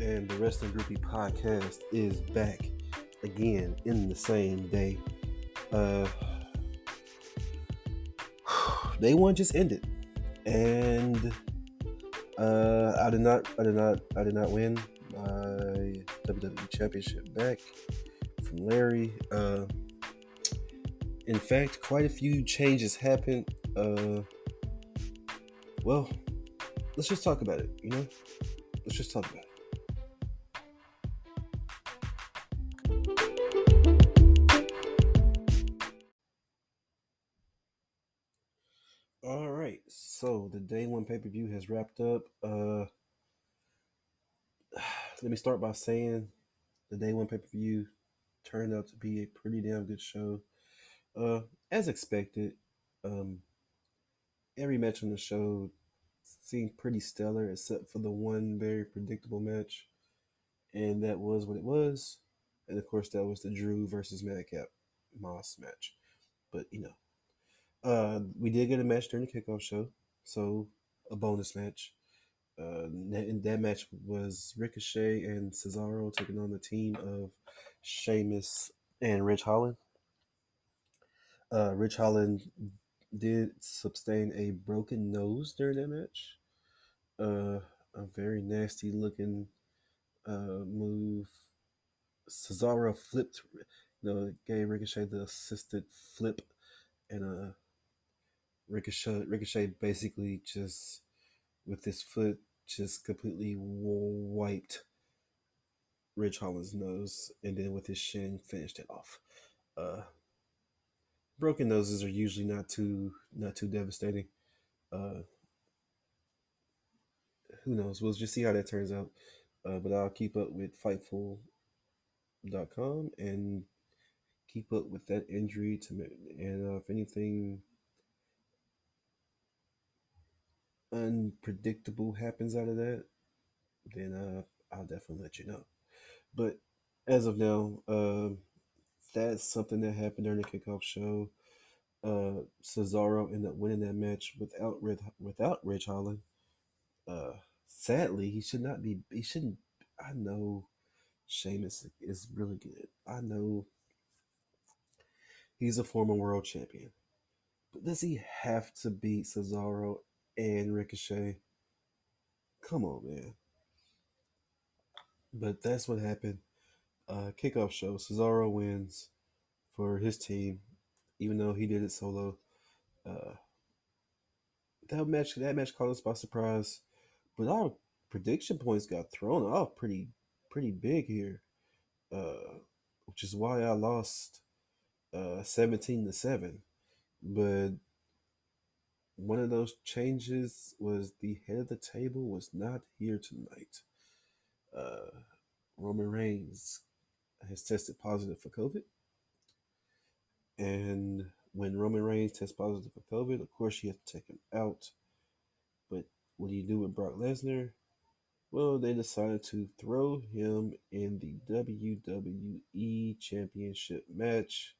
and the Wrestling Groupie podcast is back again in the same day. Uh, day one just ended, and uh, I did not, I did not, I did not win my WWE Championship back from Larry. Uh, in fact, quite a few changes happened. Uh, well, let's just talk about it. You know, let's just talk about it. So the day one pay per view has wrapped up. Uh, let me start by saying the day one pay per view turned out to be a pretty damn good show. Uh, as expected, um, every match on the show seemed pretty stellar, except for the one very predictable match, and that was what it was. And of course, that was the Drew versus Madcap Moss match. But you know, uh, we did get a match during the kickoff show, so a bonus match. Uh, and that match was Ricochet and Cesaro taking on the team of Sheamus and Ridge Holland. Uh, Ridge Holland did sustain a broken nose during that match. Uh, a very nasty looking uh, move. Cesaro flipped, you know, gave Ricochet the assisted flip, and uh, Ricochet Ricochet basically just with his foot just completely wiped Ridge Holland's nose, and then with his shin finished it off. Uh, broken noses are usually not too not too devastating. Uh, who knows? We'll just see how that turns out. Uh, but I'll keep up with Fightful.com and keep up with that injury to and uh, if anything unpredictable happens out of that, then uh, I'll definitely let you know. But as of now, uh, that's something that happened during the kickoff show. Uh, Cesaro ended up winning that match without without Ridge Holland. Uh, sadly, he should not be. He shouldn't. I know Sheamus is really good. I know he's a former world champion, but does he have to beat Cesaro and Ricochet. Come on, man. But that's what happened. Uh, kickoff show. Cesaro wins for his team, even though he did it solo. Uh, that match, that match caught us by surprise, but our prediction points got thrown off pretty, pretty big here, uh, which is why I lost uh, seventeen to seven. But one of those changes was the head of the table was not here tonight. Uh, Roman Reigns has tested positive for COVID. And when Roman Reigns tests positive for COVID, of course, you have to take him out. But what do you do with Brock Lesnar? Well, they decided to throw him in the WWE Championship match.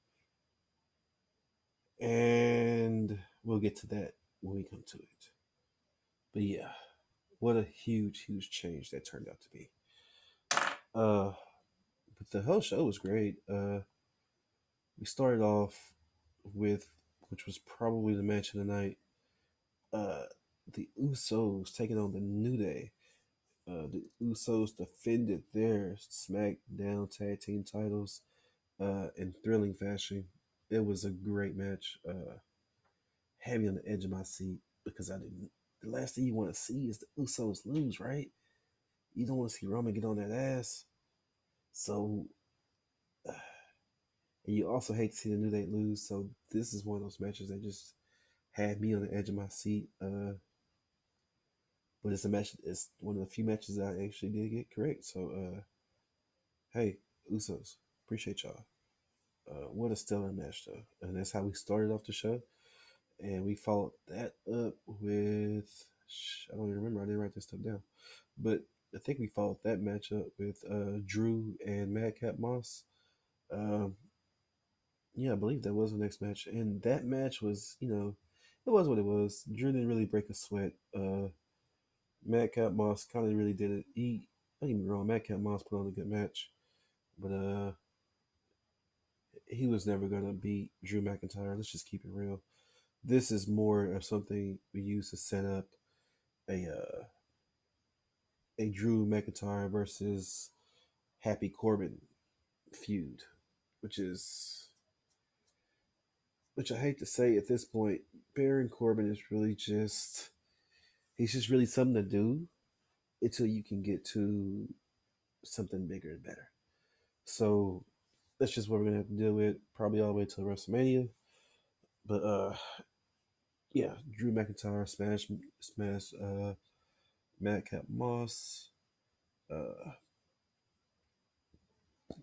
And we'll get to that when we come to it. But yeah, what a huge, huge change that turned out to be. Uh, but the whole show was great. Uh, we started off with, which was probably the match of the night, uh, the Usos taking on the New Day. Uh, the Usos defended their SmackDown tag team titles uh, in thrilling fashion. It was a great match. Uh, me on the edge of my seat because I didn't. The last thing you want to see is the Usos lose, right? You don't want to see Roman get on that ass. So, and you also hate to see the New Day lose. So this is one of those matches that just had me on the edge of my seat. Uh, but it's a match. It's one of the few matches that I actually did get correct. So, uh, hey, Usos, appreciate y'all. Uh, what a stellar match, though, and that's how we started off the show and we followed that up with I don't even remember. I didn't write this stuff down, but I think we followed that matchup with uh, Drew and Madcap Moss. Um, yeah, I believe that was the next match, and that match was you know it was what it was. Drew didn't really break a sweat. Uh, Madcap Moss kind of really did it. He don't get me wrong, Madcap Moss put on a good match, but uh, he was never gonna beat Drew McIntyre. Let's just keep it real. This is more of something we use to set up a uh, a Drew McIntyre versus Happy Corbin feud, which is which I hate to say at this point, Baron Corbin is really just he's just really something to do until you can get to something bigger and better. So that's just what we're gonna have to deal with, probably all the way to WrestleMania. But uh yeah, Drew McIntyre smash smash uh Madcap Moss. Uh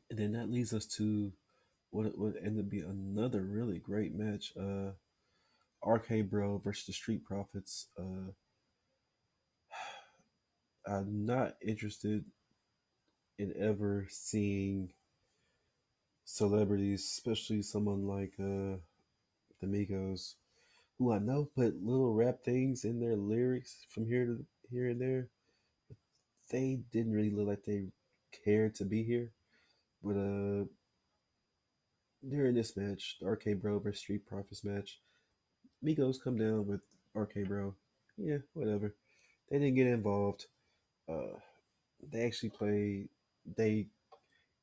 and then that leads us to what would end up being another really great match. Uh RK Bro versus the Street Profits. Uh I'm not interested in ever seeing celebrities, especially someone like uh, the Migos, who I know put little rap things in their lyrics from here to here and there. But they didn't really look like they cared to be here. But uh, during this match, the RK Bro versus Street Profits match, Migos come down with RK Bro. Yeah, whatever. They didn't get involved. Uh, they actually played. They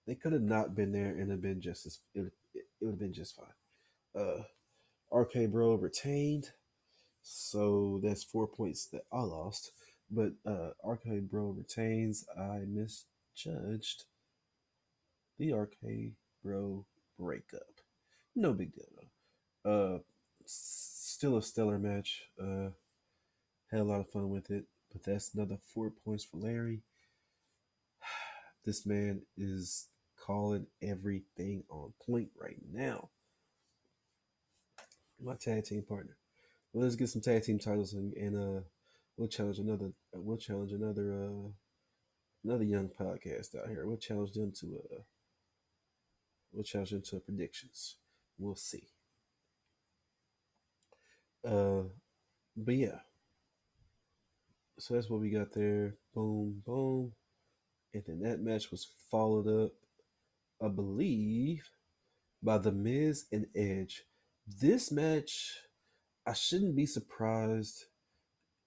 they could have not been there and have been just as it, it, it would have been just fine. Uh, RK Bro retained, so that's four points that I lost. But uh, RK Bro retains. I misjudged the RK Bro breakup. No big deal though. Uh, still a stellar match. Uh, had a lot of fun with it. But that's another four points for Larry. This man is calling everything on point right now. My tag team partner. Well, let's get some tag team titles and, and uh, we'll challenge another. We'll challenge another. Uh, another young podcast out here. We'll challenge them to. Uh, we'll challenge them to predictions. We'll see. Uh, but yeah. So that's what we got there. Boom, boom. And then that match was followed up, I believe, by The Miz and Edge. This match, I shouldn't be surprised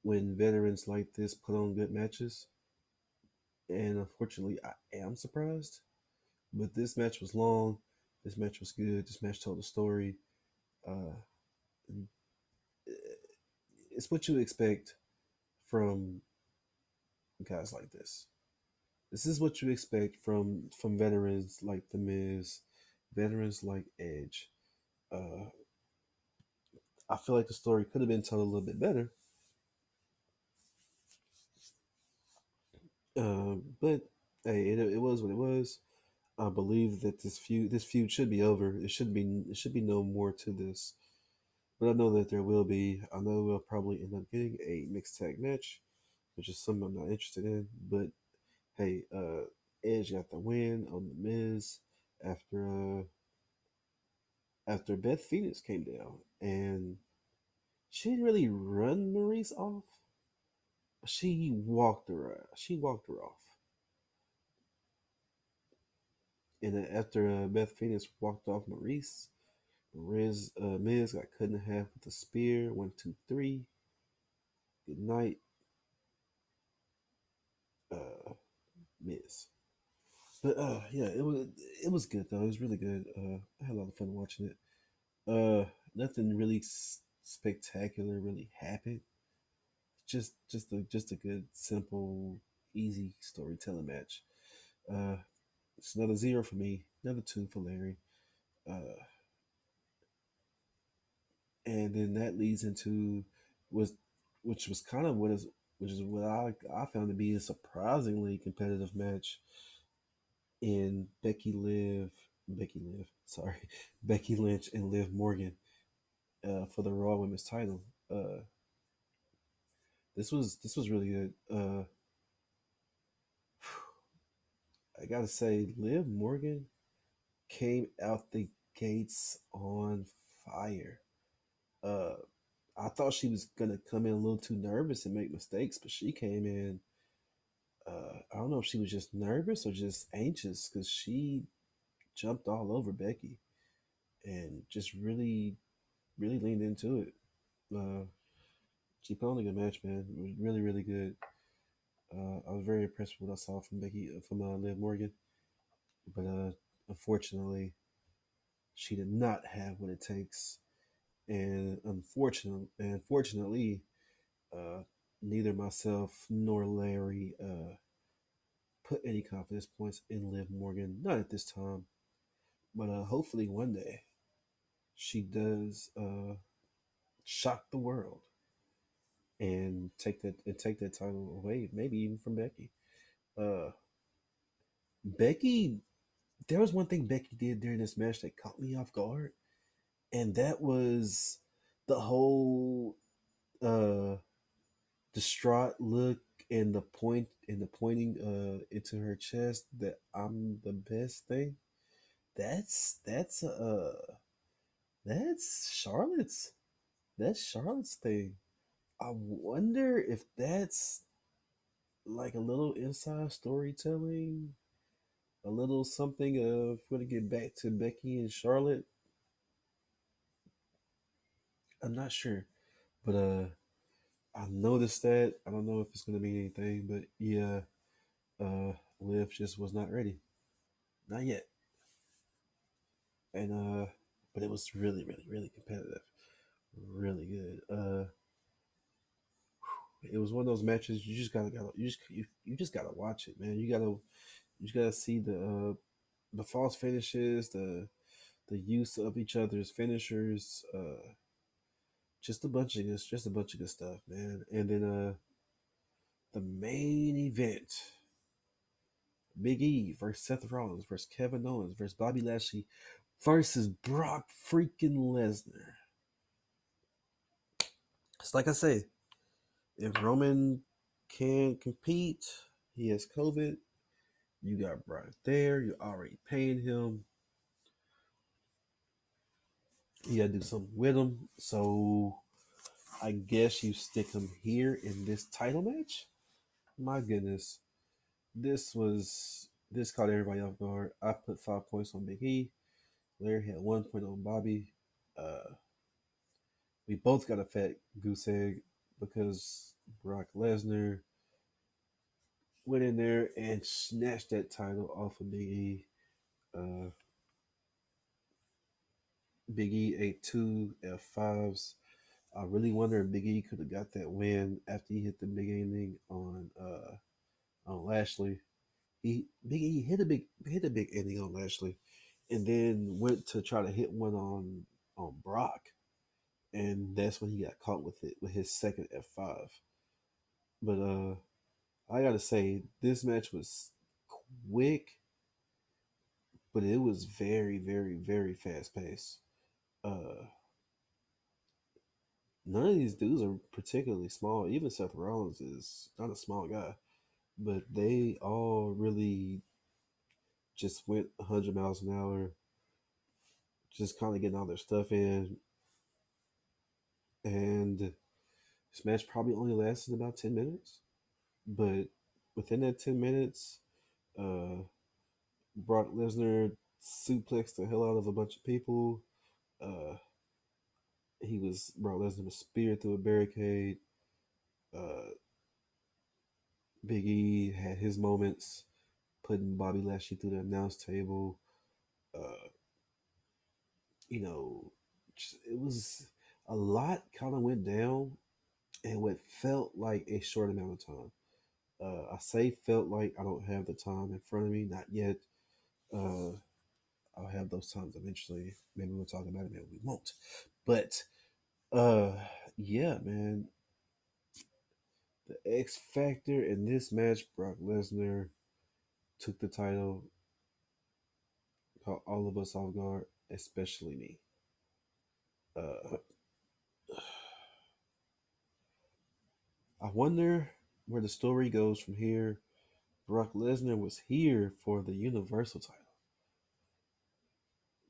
when veterans like this put on good matches. And unfortunately, I am surprised. But this match was long. This match was good. This match told a story. Uh, it's what you expect from guys like this. This is what you expect from from veterans like The Miz, veterans like Edge. Uh, I feel like the story could have been told a little bit better. Uh, but hey, it, it was what it was. I believe that this feud this feud should be over. It should be it should be no more to this. But I know that there will be. I know we'll probably end up getting a mixed tag match, which is something I'm not interested in. But hey, uh, Edge got the win on the Miz after uh, after Beth Phoenix came down, and she didn't really run Maryse off. She walked her. She walked her off. And then after uh, Beth Phoenix walked off Maryse, Riz uh, Miz got cut in half with a spear. One, two, three. Good night, uh, Miz. But uh, yeah, it was it was good though. It was really good. Uh, I had a lot of fun watching it. Uh, nothing really spectacular really happened. Just just a just a good, simple, easy storytelling match. Uh, it's another zero for me. Another two for Larry. Uh, and then that leads into was which was kind of what is which is what I I found to be a surprisingly competitive match in Becky Liv Becky Liv sorry Becky Lynch and Liv Morgan uh, for the Raw Women's title. Uh, this was this was really good. Uh, I gotta say, Liv Morgan came out the gates on fire. Uh, I thought she was gonna come in a little too nervous and make mistakes, but she came in Uh, I don't know if she was just nervous or just anxious because she jumped all over Becky and just really, really leaned into it. Uh, she put on a good match, man. It was really, really good. Uh, I was very impressed with what I saw from Becky uh, from uh, Liv Morgan, but uh, unfortunately, she did not have what it takes, and unfortunately, unfortunately, uh, neither myself nor Larry uh, put any confidence points in Liv Morgan. Not at this time, but uh, hopefully one day she does uh, shock the world and take that and take that title away, maybe even from Becky. Uh, Becky, there was one thing Becky did during this match that caught me off guard, and that was the whole uh distraught look and the point and the pointing uh into her chest that I'm the best thing. That's that's uh that's Charlotte's that's Charlotte's thing. I wonder if that's like a little inside storytelling, a little something of to get back to Becky and Charlotte. I'm not sure, but uh, I noticed that. I don't know if it's going to mean anything, but yeah, uh, Liv just was not ready, not yet, and uh, but it was really, really, really competitive, really good. Uh, it was one of those matches you just gotta, gotta you just you, you just gotta watch it, man. You gotta you just gotta see the uh, the false finishes, the the use of each other's finishers, uh, just a bunch of this, just a bunch of good stuff, man. And then uh, the main event: Big E versus Seth Rollins versus Kevin Owens versus Bobby Lashley versus Brock freaking Lesnar. It's like I say, if Roman can't compete, he has COVID. You got Brock there. You're already paying him. You gotta do something with him. So I guess you stick him here in this title match. My goodness, this was this caught everybody off guard. I put five points on Big E. Larry had one point on Bobby. Uh, we both got a fat goose egg because Brock Lesnar went in there and snatched that title off of Big E. Uh, Big E ate two F5s. I really wonder if Big E could have got that win after he hit the big ending on uh, on Lashley. He Big E hit a big hit a big ending on Lashley, and then went to try to hit one on on Brock, and that's when he got caught with it with his second F five. But uh, I gotta say this match was quick, but it was very very very fast paced. Uh, none of these dudes are particularly small. Even Seth Rollins is not a small guy, but they all really just went 100 miles an hour, just kind of getting all their stuff in. And this match probably only lasted about 10 minutes, but within that 10 minutes, uh, Brock Lesnar suplexed the hell out of a bunch of people. Uh, he was Brock Lesnar was speared through a barricade. Uh, Big E had his moments, putting Bobby Lashley through the announce table. Uh, you know, just- it was a lot kind of went down and what felt like a short amount of time. Uh, I say felt like I don't have the time in front of me, not yet. Uh, I'll have those times eventually. Maybe we'll talk about it, maybe we won't. But uh, yeah, man, the X Factor in this match, Brock Lesnar took the title, caught all of us off guard, especially me. Uh, I wonder where the story goes from here. Brock Lesnar was here for the Universal title.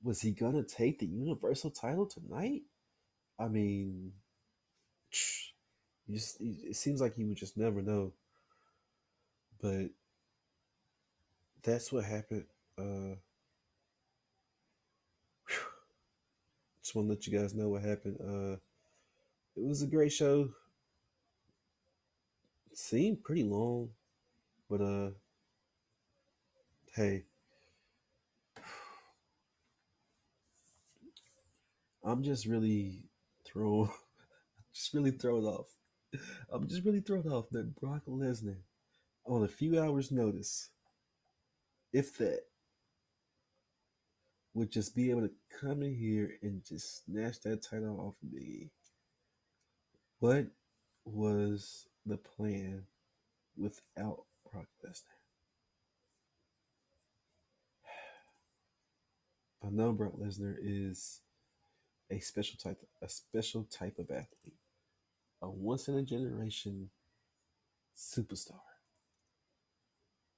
Was he gonna take the Universal title tonight? I mean, just, it seems like you would just never know. but that's what happened. Uh, just want to let you guys know what happened. Uh, it was a great show. It seemed pretty long, but uh, hey, I'm just really thrown, just really thrown off. I'm just really thrown off that Brock Lesnar, on a few hours' notice, if that, would just be able to come in here and just snatch that title off of me. What was the plan without Brock Lesnar? I know Brock Lesnar is a special type a special type of athlete, a once in a generation superstar.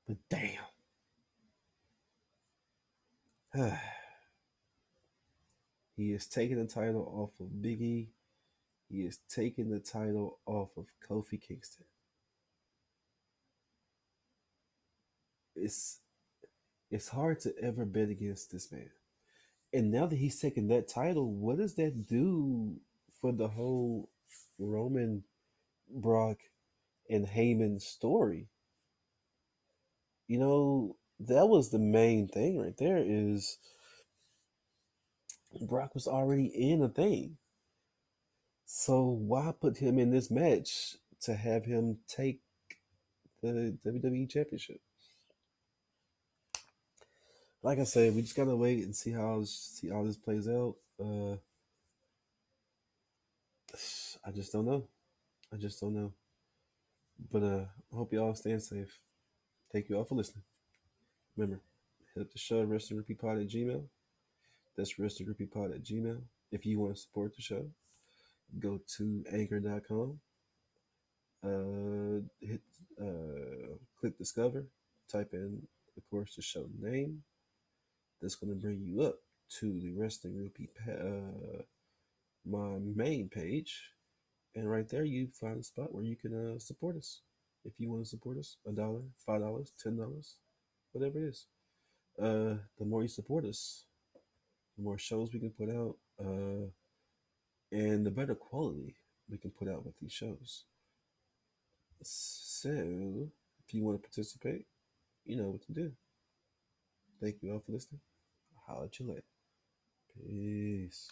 But damn. he is taking the title off of Biggie. He is taking the title off of Kofi Kingston. It's it's hard to ever bet against this man. And now that he's taken that title, what does that do for the whole Roman, Brock, and Heyman story? You know, that was the main thing right there is Brock was already in a thing. So why put him in this match to have him take the WWE Championship? Like I said, we just gotta wait and see how see how this plays out. Uh, I just don't know. I just don't know. But uh, I hope y'all staying safe. Thank you all for listening. Remember, hit up the show, rest and repeat pod at Gmail. That's rest and repeat pod at Gmail. If you want to support the show, go to anchor.com. Uh, hit, uh, click discover, type in, of course, the show name. That's going to bring you up to the rest and repeat, uh, my main page. And right there, you find a spot where you can uh, support us. If you want to support us, a dollar, five dollars, ten dollars, whatever it is. Uh, the more you support us, the more shows we can put out, uh, and the better quality we can put out with these shows. So, if you want to participate, you know what to do. Thank you all for listening. Holler you later. Peace.